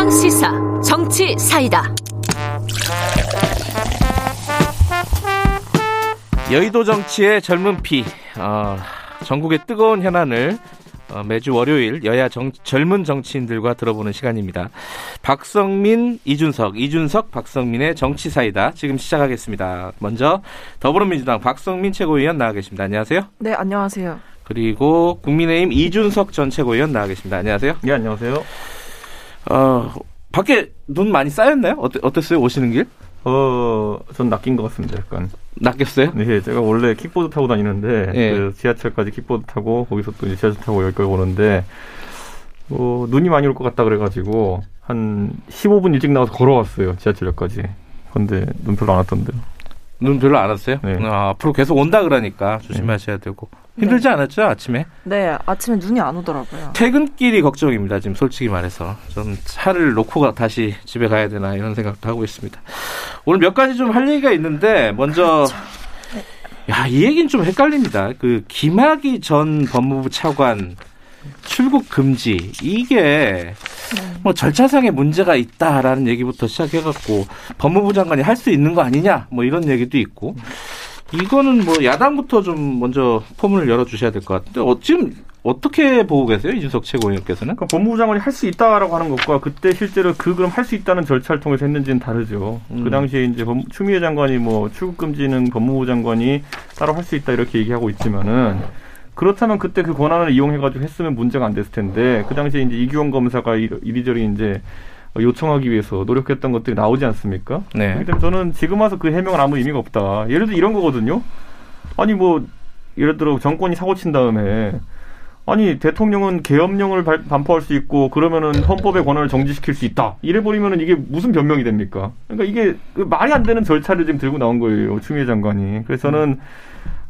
최강 시사 정치 사이다. 여의도 정치의 젊은 피, 어, 전국의 뜨거운 현안을 어, 매주 월요일 여야 정, 젊은 정치인들과 들어보는 시간입니다. 박성민, 이준석, 이준석, 박성민의 정치사이다. 지금 시작하겠습니다. 먼저 더불어민주당 박성민 최고위원 나와 계십니다. 안녕하세요. 네, 안녕하세요. 그리고 국민의힘 이준석 전 최고위원 나와 계십니다. 안녕하세요. 네, 안녕하세요. 어, 밖에 눈 많이 쌓였나요? 어땠, 어땠어요? 오시는 길? 어, 전 낚인 것 같습니다, 약간. 낚였어요? 네, 제가 원래 킥보드 타고 다니는데, 예. 그 지하철까지 킥보드 타고, 거기서 또 지하철 타고 여기까지 오는데, 어, 눈이 많이 올 것 같다 그래가지고, 한 15분 일찍 나와서 걸어왔어요, 지하철역까지. 근데 눈 별로 안 왔던데요. 눈 별로 안 왔어요? 네. 아, 앞으로 계속 온다 그러니까 조심하셔야 되고. 힘들지 않았죠, 아침에? 네, 아침에 눈이 안 오더라고요. 퇴근길이 걱정입니다. 지금 솔직히 말해서 좀 차를 놓고 가- 다시 집에 가야 되나 이런 생각도 하고 있습니다. 오늘 몇 가지 좀 할 얘기가 있는데 먼저 야이 얘기는 좀 헷갈립니다. 그 김학의 전 법무부 차관 출국 금지 이게 뭐 절차상의 문제가 있다라는 얘기부터 시작해갖고 법무부 장관이 할 수 있는 거 아니냐 뭐 이런 얘기도 있고 이거는 뭐 야당부터 좀 먼저 포문을 열어주셔야 될 것 같은데 어, 지금 어떻게 보고 계세요 이준석 최고위원께서는? 그러니까 법무부 장관이 할 수 있다라고 하는 것과 그때 실제로 그 그럼 할 수 있다는 절차를 통해서 했는지는 다르죠. 음. 그 당시에 이제 법- 추미애 장관이 뭐 출국 금지는 법무부 장관이 따로 할 수 있다 이렇게 얘기하고 있지만은 그렇다면 그때 그 권한을 이용해가지고 했으면 문제가 안 됐을 텐데 그 당시에 이제 이규원 검사가 이- 이리저리 이제 요청하기 위해서 노력했던 것들이 나오지 않습니까? 네. 그렇기 때문에 저는 지금 와서 그 해명은 아무 의미가 없다. 예를 들어 이런 거거든요. 아니 뭐 예를 들어 정권이 사고 친 다음에 아니 대통령은 계엄령을 발- 반포할 수 있고 그러면은 헌법의 권한을 정지시킬 수 있다. 이래 버리면은 이게 무슨 변명이 됩니까? 그러니까 이게 그 말이 안 되는 절차를 지금 들고 나온 거예요 추미애 장관이. 그래서 저는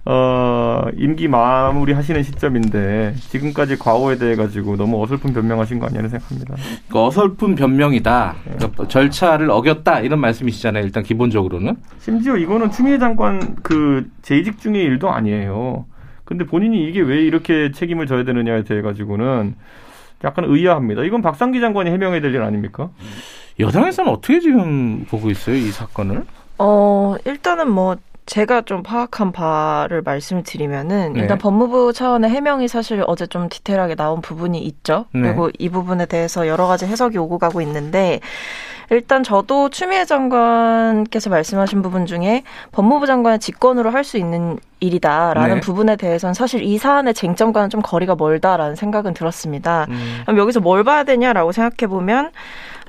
어 임기 마무리 하시는 시점인데 지금까지 과오에 대해 가지고 너무 어설픈 변명하신 거 아니냐는 생각합니다. 그 어설픈 변명이다. 그러니까 절차를 어겼다 이런 말씀이시잖아요. 일단 기본적으로는. 심지어 이거는 추미애 장관 그 재직 중의 일도 아니에요. 근데 본인이 이게 왜 이렇게 책임을 져야 되느냐에 대해 가지고는 약간 의아합니다. 이건 박상기 장관이 해명해야 될 일 아닙니까? 여당에서는 어떻게 지금 보고 있어요 이 사건을? 어, 일단은 뭐 제가 좀 파악한 바를 말씀을 드리면은 네. 일단 법무부 차원의 해명이 사실 어제 좀 디테일하게 나온 부분이 있죠. 네. 그리고 이 부분에 대해서 여러 가지 해석이 오고 가고 있는데 일단 저도 추미애 장관께서 말씀하신 부분 중에 법무부 장관의 직권으로 할 수 있는 일이다라는 네. 부분에 대해서는 사실 이 사안의 쟁점과는 좀 거리가 멀다라는 생각은 들었습니다. 음. 그럼 여기서 뭘 봐야 되냐라고 생각해 보면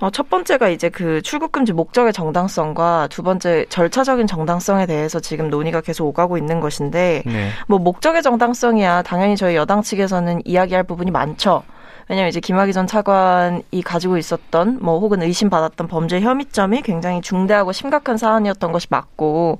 어, 첫 번째가 이제 그 출국금지 목적의 정당성과 두 번째 절차적인 정당성에 대해서 지금 논의가 계속 오가고 있는 것인데 네. 뭐 목적의 정당성이야 당연히 저희 여당 측에서는 이야기할 부분이 많죠. 왜냐면 이제 김학의 전 차관이 가지고 있었던 뭐 혹은 의심받았던 범죄 혐의점이 굉장히 중대하고 심각한 사안이었던 것이 맞고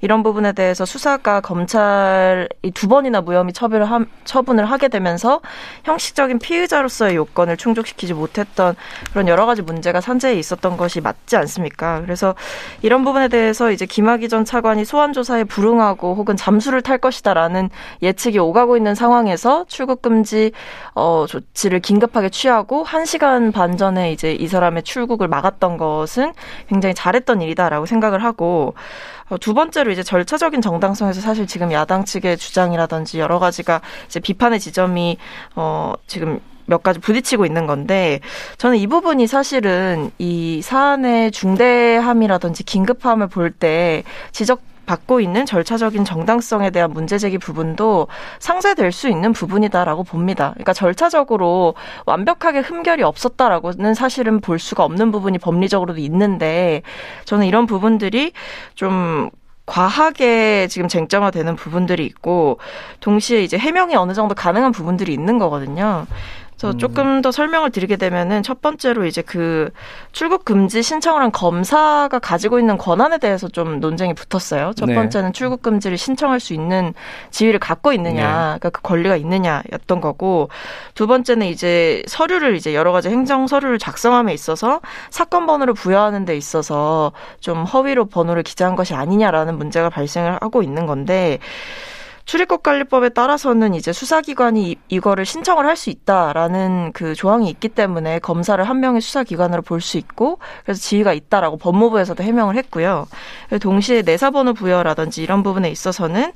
이런 부분에 대해서 수사가 검찰이 두 번이나 무혐의 처벌을 함- 처분을 하게 되면서 형식적인 피의자로서의 요건을 충족시키지 못했던 그런 여러 가지 문제가 산재해 있었던 것이 맞지 않습니까? 그래서 이런 부분에 대해서 이제 김학의 전 차관이 소환 조사에 불응하고 혹은 잠수를 탈 것이다라는 예측이 오가고 있는 상황에서 출국 금지 어 조치 를 긴급하게 취하고 한 시간 반 전에 이제 이 사람의 출국을 막았던 것은 굉장히 잘했던 일이다라고 생각을 하고 어, 두 번째로 이제 절차적인 정당성에서 사실 지금 야당 측의 주장이라든지 여러 가지가 이제 비판의 지점이 어 지금 몇 가지 부딪히고 있는 건데 저는 이 부분이 사실은 이 사안의 중대함이라든지 긴급함을 볼 때 지적 받고 있는 절차적인 정당성에 대한 문제 제기 부분도 상쇄될 수 있는 부분이다라고 봅니다. 그러니까 절차적으로 완벽하게 흠결이 없었다라고는 사실은 볼 수가 없는 부분이 법리적으로도 있는데 저는 이런 부분들이 좀 과하게 지금 쟁점화되는 부분들이 있고 동시에 이제 해명이 어느 정도 가능한 부분들이 있는 거거든요. 그래서 조금 더 설명을 드리게 되면은 첫 번째로 이제 그 출국 금지 신청을 한 검사가 가지고 있는 권한에 대해서 좀 논쟁이 붙었어요. 첫 네. 번째는 출국 금지를 신청할 수 있는 지위를 갖고 있느냐, 네. 그러니까 그 권리가 있느냐였던 거고 두 번째는 이제 서류를 이제 여러 가지 행정 서류를 작성함에 있어서 사건 번호를 부여하는 데 있어서 좀 허위로 번호를 기재한 것이 아니냐라는 문제가 발생을 하고 있는 건데 출입국 관리법에 따라서는 이제 수사기관이 이거를 신청을 할 수 있다라는 그 조항이 있기 때문에 검사를 한 명의 수사기관으로 볼 수 있고 그래서 지위가 있다라고 법무부에서도 해명을 했고요. 동시에 내사번호 부여라든지 이런 부분에 있어서는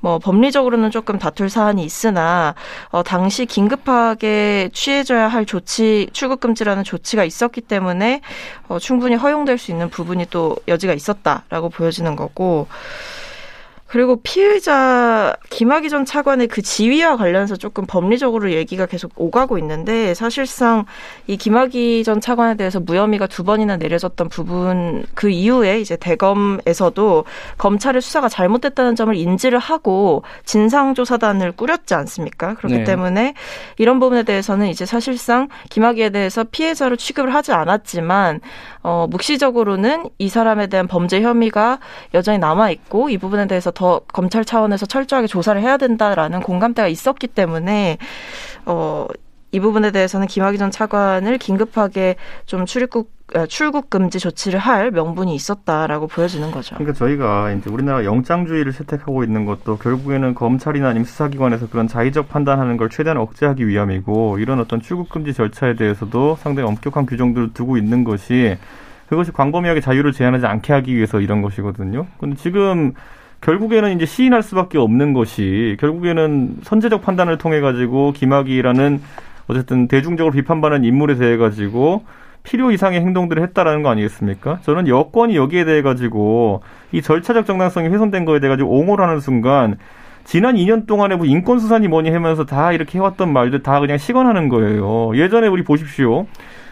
뭐 법리적으로는 조금 다툴 사안이 있으나 어, 당시 긴급하게 취해져야 할 조치 출국 금지라는 조치가 있었기 때문에 어, 충분히 허용될 수 있는 부분이 또 여지가 있었다라고 보여지는 거고. 그리고 피의자 김학의 전 차관의 그 지위와 관련해서 조금 법리적으로 얘기가 계속 오가고 있는데 사실상 이 김학의 전 차관에 대해서 무혐의가 두 번이나 내려졌던 부분 그 이후에 이제 대검에서도 검찰의 수사가 잘못됐다는 점을 인지를 하고 진상조사단을 꾸렸지 않습니까? 그렇기 네. 때문에 이런 부분에 대해서는 이제 사실상 김학의에 대해서 피해자로 취급을 하지 않았지만 어, 묵시적으로는 이 사람에 대한 범죄 혐의가 여전히 남아 있고 이 부분에 대해서 더 검찰 차원에서 철저하게 조사를 해야 된다라는 공감대가 있었기 때문에 어, 이 부분에 대해서는 김학의 전 차관을 긴급하게 좀 출입국 어, 출국 금지 조치를 할 명분이 있었다라고 보여지는 거죠. 그러니까 저희가 이제 우리나라 영장주의를 채택하고 있는 것도 결국에는 검찰이나 아니면 수사기관에서 그런 자의적 판단하는 걸 최대한 억제하기 위함이고 이런 어떤 출국 금지 절차에 대해서도 상당히 엄격한 규정들을 두고 있는 것이 그것이 광범위하게 자유를 제한하지 않게 하기 위해서 이런 것이거든요. 근데 지금 결국에는 이제 시인할 수밖에 없는 것이 결국에는 선제적 판단을 통해 가지고 김학이라는 어쨌든 대중적으로 비판받는 인물에 대해 가지고 필요 이상의 행동들을 했다라는 거 아니겠습니까? 저는 여권이 여기에 대해 가지고 이 절차적 정당성이 훼손된 거에 대해 가지고 옹호를 하는 순간 지난 2년 동안에 뭐 인권 수사니 뭐니 하면서 다 이렇게 해왔던 말들 다 그냥 시건하는 거예요. 예전에 우리 보십시오.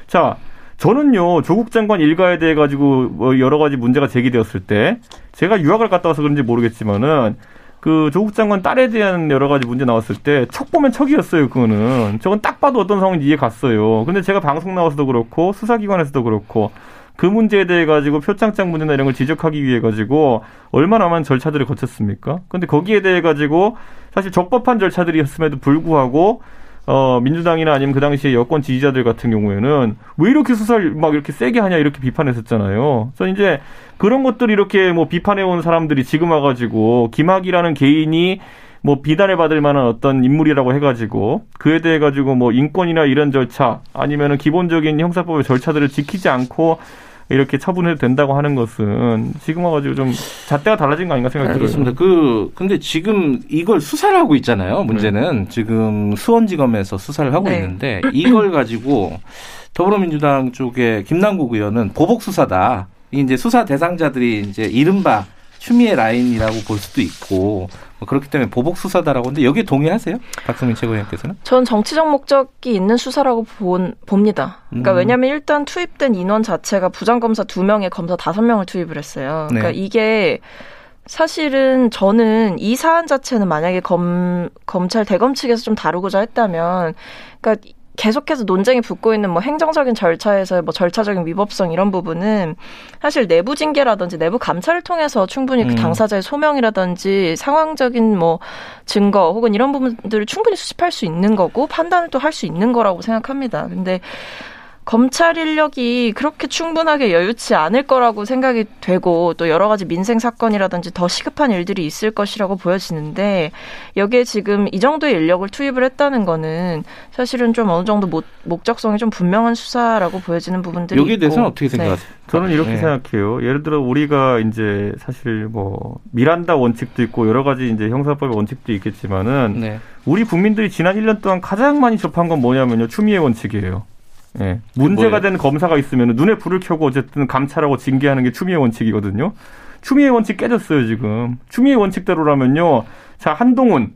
자, 저는요 조국 장관 일가에 대해 가지고 뭐 여러 가지 문제가 제기되었을 때 제가 유학을 갔다 와서 그런지 모르겠지만은 그 조국 장관 딸에 대한 여러 가지 문제 나왔을 때 척 보면 척이었어요. 그거는 저건 딱 봐도 어떤 상황인지 이해 갔어요. 근데 제가 방송 나와서도 그렇고 수사기관에서도 그렇고 그 문제에 대해 가지고 표창장 문제나 이런 걸 지적하기 위해 가지고 얼마나 많은 절차들을 거쳤습니까? 근데 거기에 대해 가지고 사실 적법한 절차들이었음에도 불구하고 어, 민주당이나 아니면 그 당시에 여권 지지자들 같은 경우에는 왜 이렇게 수사를 막 이렇게 세게 하냐 이렇게 비판했었잖아요. 그래서 이제 그런 것들 이렇게 뭐 비판해온 사람들이 지금 와가지고 김학이라는 개인이 뭐 비단을 받을 만한 어떤 인물이라고 해가지고 그에 대해 가지고 뭐 인권이나 이런 절차 아니면은 기본적인 형사법의 절차들을 지키지 않고 이렇게 처분해도 된다고 하는 것은 지금 와 가지고 좀 잣대가 달라진 거 아닌가 생각이 알겠습니다. 들어요. 그 근데 지금 이걸 수사를 하고 있잖아요. 문제는 네. 지금 수원지검에서 수사를 하고 네. 있는데 이걸 가지고 더불어민주당 쪽에 김남국 의원은 보복 수사다. 이제 수사 대상자들이 이제 이른바 추미애 라인이라고 볼 수도 있고 뭐 그렇기 때문에 보복 수사다라고 하는데 여기에 동의하세요? 박성민 최고위원께서는? 전 정치적 목적이 있는 수사라고 본, 봅니다. 그러니까 음. 왜냐하면 일단 투입된 인원 자체가 부장검사 두명에 검사 다섯 명을 투입을 했어요. 그러니까 네. 이게 사실은 저는 이 사안 자체는 만약에 검, 검찰 대검 측에서 좀 다루고자 했다면, 그러니까 계속해서 논쟁이 붙고 있는 뭐 행정적인 절차에서 뭐 절차적인 위법성 이런 부분은 사실 내부 징계라든지 내부 감찰을 통해서 충분히 그 음. 그 당사자의 소명이라든지 상황적인 뭐 증거 혹은 이런 부분들을 충분히 수집할 수 있는 거고 판단을 또 할 수 있는 거라고 생각합니다. 근데 검찰 인력이 그렇게 충분하게 여유치 않을 거라고 생각이 되고 또 여러 가지 민생 사건이라든지 더 시급한 일들이 있을 것이라고 보여지는데 여기에 지금 이 정도의 인력을 투입을 했다는 거는 사실은 좀 어느 정도 목, 목적성이 좀 분명한 수사라고 보여지는 부분들이 여기에 대해서는 어떻게 네. 생각하세요? 네. 저는 이렇게 네. 생각해요. 예를 들어 우리가 이제 사실 뭐 미란다 원칙도 있고 여러 가지 이제 형사법의 원칙도 있겠지만은 네. 우리 국민들이 지난 1년 동안 가장 많이 접한 건 뭐냐면요. 추미애 원칙이에요. 예. 문제가 되는 검사가 있으면 눈에 불을 켜고 어쨌든 감찰하고 징계하는 게 추미애 원칙이거든요. 추미애 원칙 깨졌어요, 지금. 추미애 원칙대로라면요. 자, 한동훈.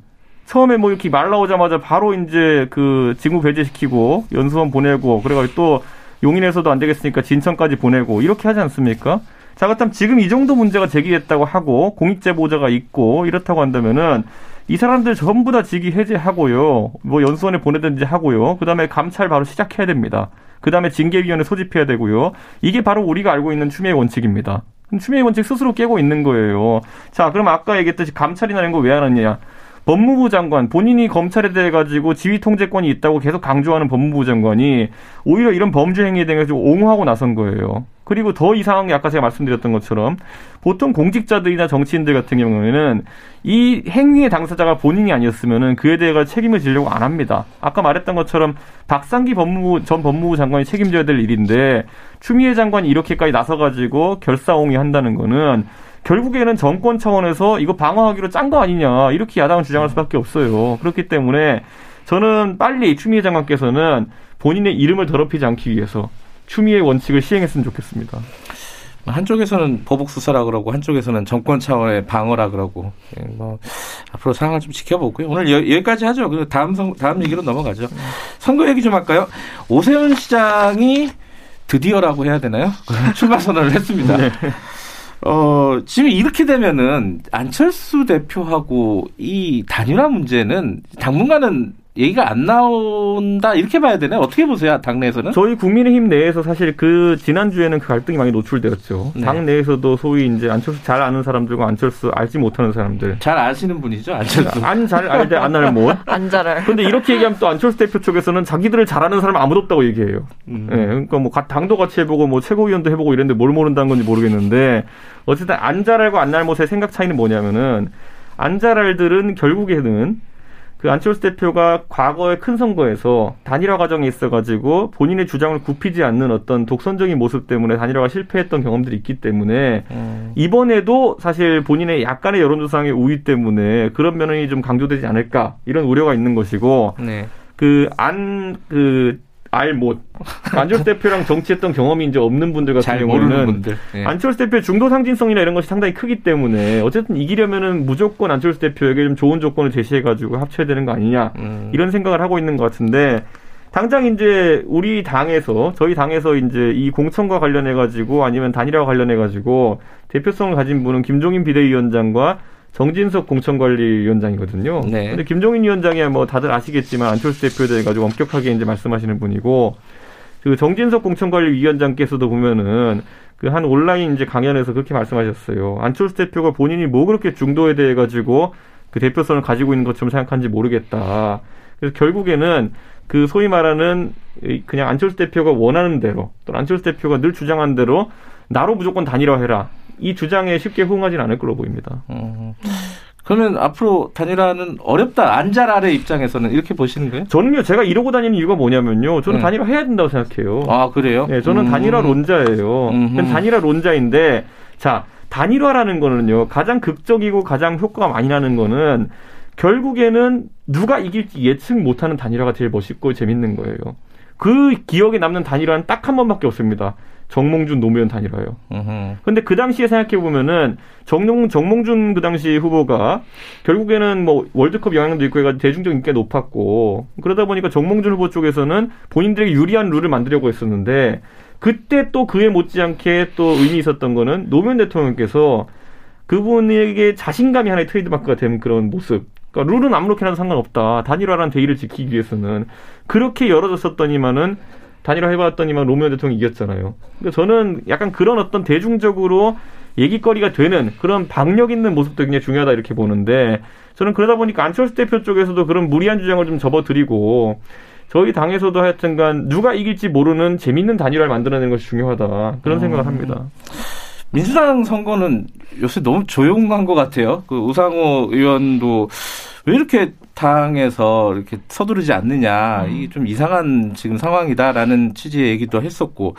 처음에 뭐 이렇게 말 나오자마자 바로 이제 그 직무 배제시키고 연수원 보내고 그래가지고 또 용인에서도 안 되겠으니까 진천까지 보내고 이렇게 하지 않습니까? 자, 그렇다면 지금 이 정도 문제가 제기됐다고 하고 공익제보자가 있고 이렇다고 한다면은 이 사람들 전부 다 직위 해제하고요. 뭐 연수원에 보내든지 하고요. 그다음에 감찰 바로 시작해야 됩니다. 그다음에 징계위원회 소집해야 되고요. 이게 바로 우리가 알고 있는 추미애 원칙입니다. 추미애 원칙 스스로 깨고 있는 거예요. 자, 그럼 아까 얘기했듯이 감찰이나 이런 거왜안 하느냐? 법무부 장관 본인이 검찰에 대해 가지고 지휘 통제권이 있다고 계속 강조하는 법무부 장관이 오히려 이런 범죄 행위에 대해서 옹호하고 나선 거예요. 그리고 더 이상한 게 아까 제가 말씀드렸던 것처럼 보통 공직자들이나 정치인들 같은 경우에는 이 행위의 당사자가 본인이 아니었으면은 그에 대해 책임을 지려고 안 합니다. 아까 말했던 것처럼 박상기 법무부 전 법무부 장관이 책임져야 될 일인데 추미애 장관이 이렇게까지 나서가지고 결사옹위 한다는 거는 결국에는 정권 차원에서 이거 방어하기로 짠 거 아니냐 이렇게 야당은 주장할 수밖에 없어요. 그렇기 때문에 저는 빨리 추미애 장관께서는 본인의 이름을 더럽히지 않기 위해서 추미애 원칙을 시행했으면 좋겠습니다. 한쪽에서는 보복 수사라 그러고 한쪽에서는 정권 차원의 방어라 그러고 예, 뭐 앞으로 상황을 좀 지켜보고요. 오늘 여, 기까지 하죠. 그 다음 선, 다음 얘기로 넘어가죠. 선거 얘기 좀 할까요? 오세훈 시장이 드디어라고 해야 되나요? 출마 선언을 했습니다. 네. 어, 지금 이렇게 되면은 안철수 대표하고 이 단일화 문제는 당분간은 얘기가 안 나온다 이렇게 봐야 되나요? 어떻게 보세요? 당내에서는? 저희 국민의힘 내에서 사실 그 지난주에는 그 갈등이 많이 노출되었죠. 네. 당 내에서도 소위 이제 안철수 잘 아는 사람들과 안철수 알지 못하는 사람들. 잘 아시는 분이죠, 안철수. 안 잘 알되 안날 못. 안 잘 알. 근데 이렇게 얘기하면 또 안철수 대표 쪽에서는 자기들을 잘 아는 사람 아무도 없다고 얘기해요. 음. 네, 그러니까 뭐 당도 같이 해보고 뭐 최고위원도 해보고 이랬는데 뭘 모른다는 건지 모르겠는데 어쨌든 안 잘 알고 안날 못의 생각 차이는 뭐냐면은 안 잘 알들은 결국에는 그 안철수 대표가 과거의 큰 선거에서 단일화 과정에 있어가지고 본인의 주장을 굽히지 않는 어떤 독선적인 모습 때문에 단일화가 실패했던 경험들이 있기 때문에 음. 이번에도 사실 본인의 약간의 여론조사의 우위 때문에 그런 면이 좀 강조되지 않을까 이런 우려가 있는 것이고 네. 그안그 그 알못 안철수 대표랑 정치했던 경험이 이제 없는 분들 같은 경우는 분들. 예. 안철수 대표의 중도 상진성이나 이런 것이 상당히 크기 때문에 어쨌든 이기려면은 무조건 안철수 대표에게 좀 좋은 조건을 제시해 가지고 합쳐야 되는 거 아니냐 음. 이런 생각을 하고 있는 것 같은데 당장 이제 우리 당에서 저희 당에서 이제 이 공천과 관련해 가지고 아니면 단일화와 관련해 가지고 대표성을 가진 분은 김종인 비대위원장과 정진석 공천관리위원장이거든요. 네. 근데 김종인 위원장이야 뭐 다들 아시겠지만 안철수 대표에 대해 가지고 엄격하게 이제 말씀하시는 분이고 그 정진석 공천관리위원장께서도 보면은 그 한 온라인 이제 강연에서 그렇게 말씀하셨어요. 안철수 대표가 본인이 뭐 그렇게 중도에 대해 가지고 그 대표성을 가지고 있는 것처럼 생각하는지 모르겠다. 그래서 결국에는 그 소위 말하는 그냥 안철수 대표가 원하는 대로 또 안철수 대표가 늘 주장한 대로 나로 무조건 단일화해라. 이 주장에 쉽게 호응하지는 않을 걸로 보입니다. 음. 그러면 앞으로 단일화는 어렵다. 안잘 아래 입장에서는 이렇게 보시는 거예요? 저는요, 제가 이러고 다니는 이유가 뭐냐면요. 저는 네. 단일화 해야 된다고 생각해요. 아, 그래요? 네, 저는 음. 단일화 론자예요. 단일화 론자인데, 자, 단일화라는 거는요, 가장 극적이고 가장 효과가 많이 나는 거는 결국에는 누가 이길지 예측 못하는 단일화가 제일 멋있고 재밌는 거예요. 그 기억에 남는 단일화는 딱 한 번밖에 없습니다. 정몽준 노무현 단일화요. 근데 그 당시에 생각해 보면은 정몽 정몽준 그 당시 후보가 결국에는 뭐 월드컵 영향도 있고 해가지고 대중적 인기가 높았고 그러다 보니까 정몽준 후보 쪽에서는 본인들에게 유리한 룰을 만들려고 했었는데 그때 또 그에 못지않게 또 의미 있었던 거는 노무현 대통령께서 그분에게 자신감이 하나의 트레이드마크가 된 그런 모습. 그러니까 룰은 아무렇게나 상관없다. 단일화라는 대의를 지키기 위해서는 그렇게 열어졌었더니만은 단일화 해봤더니만 노무현 대통령이 이겼잖아요. 그러니까 저는 약간 그런 어떤 대중적으로 얘기거리가 되는 그런 박력 있는 모습도 굉장히 중요하다 이렇게 보는데 저는 그러다 보니까 안철수 대표 쪽에서도 그런 무리한 주장을 좀 접어드리고 저희 당에서도 하여튼간 누가 이길지 모르는 재밌는 단일화를 만들어내는 것이 중요하다 그런 음. 생각을 합니다. 민주당 선거는 요새 너무 조용한 것 같아요. 그 우상호 의원도 왜 이렇게 당에서 이렇게 서두르지 않느냐 음. 이게 좀 이상한 지금 상황이다라는 취지의 얘기도 했었고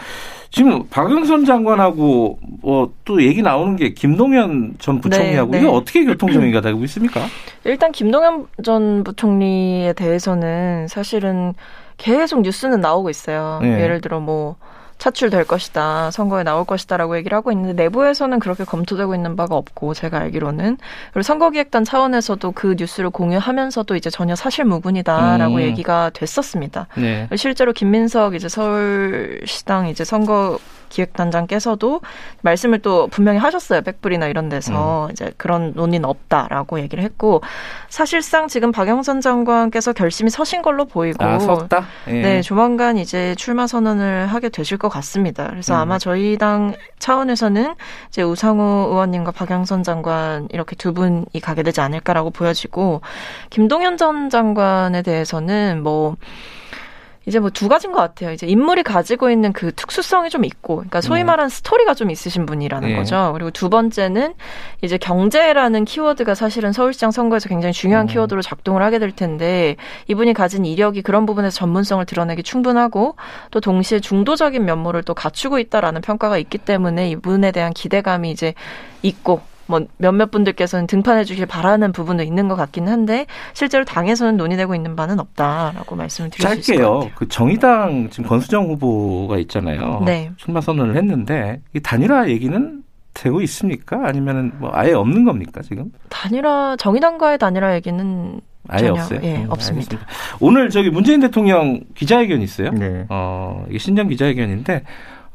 지금 박영선 장관하고 뭐 또 얘기 나오는 게 김동연 전 부총리하고 네, 네. 이게 어떻게 교통정리가 되고 있습니까? 일단 김동연 전 부총리에 대해서는 사실은 계속 뉴스는 나오고 있어요. 네. 예를 들어 뭐 차출될 것이다, 선거에 나올 것이다라고 얘기를 하고 있는데 내부에서는 그렇게 검토되고 있는 바가 없고 제가 알기로는 그리고 선거기획단 차원에서도 그 뉴스를 공유하면서도 이제 전혀 사실 무근이다라고 음. 얘기가 됐었습니다. 네. 실제로 김민석 이제 서울시당 이제 선거 기획단장께서도 말씀을 또 분명히 하셨어요. 백불이나 이런 데서 음. 이제 그런 논의는 없다라고 얘기를 했고 사실상 지금 박영선 장관께서 결심이 서신 걸로 보이고 아, 섰다? 예. 네, 조만간 이제 출마 선언을 하게 되실 것 같습니다. 그래서 음. 아마 저희 당 차원에서는 이제 우상호 의원님과 박영선 장관 이렇게 두 분이 가게 되지 않을까라고 보여지고 김동연 전 장관에 대해서는 뭐 이제 뭐 두 가지인 것 같아요. 이제 인물이 가지고 있는 그 특수성이 좀 있고, 그러니까 소위 음. 말하는 스토리가 좀 있으신 분이라는 예. 거죠. 그리고 두 번째는 이제 경제라는 키워드가 사실은 서울시장 선거에서 굉장히 중요한 음. 키워드로 작동을 하게 될 텐데 이분이 가진 이력이 그런 부분에서 전문성을 드러내기 충분하고 또 동시에 중도적인 면모를 또 갖추고 있다라는 평가가 있기 때문에 이분에 대한 기대감이 이제 있고 뭐 몇몇 분들께서는 등판해 주길 바라는 부분도 있는 것 같긴 한데 실제로 당에서는 논의되고 있는 바는 없다라고 말씀을 드릴 수 있을 것 짧게요. 같아요. 그 정의당 지금 권수정 후보가 있잖아요. 네. 출마 선언을 했는데 이 단일화 얘기는 되고 있습니까? 아니면은 뭐 아예 없는 겁니까 지금? 단일화 정의당과의 단일화 얘기는 아예 전혀, 없어요. 예, 음, 없습니다. 알겠습니다. 오늘 저기 문재인 대통령 기자회견 있어요. 네. 어 이게 신년 기자회견인데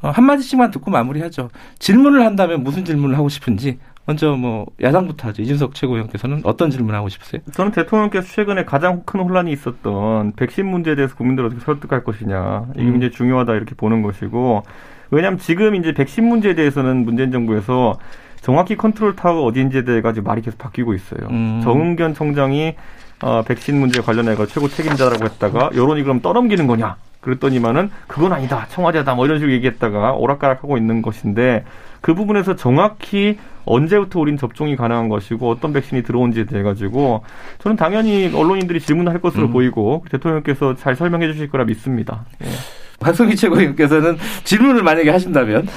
어, 한 마디씩만 듣고 마무리하죠. 질문을 한다면 무슨 질문을 하고 싶은지 먼저 뭐 야당부터 하죠. 이준석 최고위원께서는 어떤 질문 하고 싶으세요? 저는 대통령께서 최근에 가장 큰 혼란이 있었던 백신 문제에 대해서 국민들을 어떻게 설득할 것이냐 이게 음. 굉장히 중요하다 이렇게 보는 것이고 왜냐하면 지금 이제 백신 문제에 대해서는 문재인 정부에서 정확히 컨트롤 타워가 어디인지에 대해 가지고 말이 계속 바뀌고 있어요. 음. 정은견 총장이 어, 백신 문제 관련해서 최고 책임자라고 했다가 여론이 그럼 떠넘기는 거냐? 그랬더니만은 그건 아니다. 청와대다. 뭐 이런 식으로 얘기했다가 오락가락하고 있는 것인데 그 부분에서 정확히 언제부터 우린 접종이 가능한 것이고 어떤 백신이 들어온지에 대해 가지고 저는 당연히 언론인들이 질문할 것으로 음. 보이고 대통령께서 잘 설명해 주실 거라 믿습니다. 예. 박성기 최고위원께서는 질문을 만약에 하신다면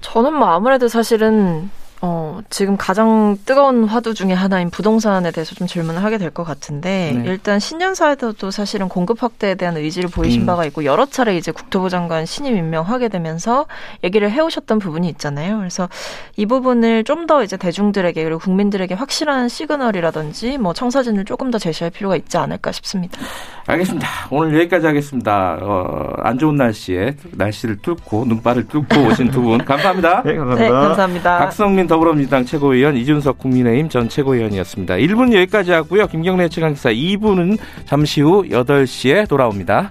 저는 뭐 아무래도 사실은 어, 지금 가장 뜨거운 화두 중에 하나인 부동산에 대해서 좀 질문을 하게 될 것 같은데 네. 일단 신년사에도 사실은 공급 확대에 대한 의지를 보이신 음. 바가 있고 여러 차례 이제 국토부 장관 신임 임명하게 되면서 얘기를 해오셨던 부분이 있잖아요. 그래서 이 부분을 좀 더 이제 대중들에게 그리고 국민들에게 확실한 시그널이라든지 뭐 청사진을 조금 더 제시할 필요가 있지 않을까 싶습니다. 알겠습니다. 오늘 여기까지 하겠습니다. 어, 안 좋은 날씨에 날씨를 뚫고 눈발을 뚫고 오신 두 분 감사합니다. 네, 감사합니다. 네, 감사합니다. 박성민 더불어민주당 최고위원 이준석 국민의힘 전 최고위원이었습니다. 1분 여기까지 하고요. 김경래 최강기사 2부는 잠시 후 8시에 돌아옵니다.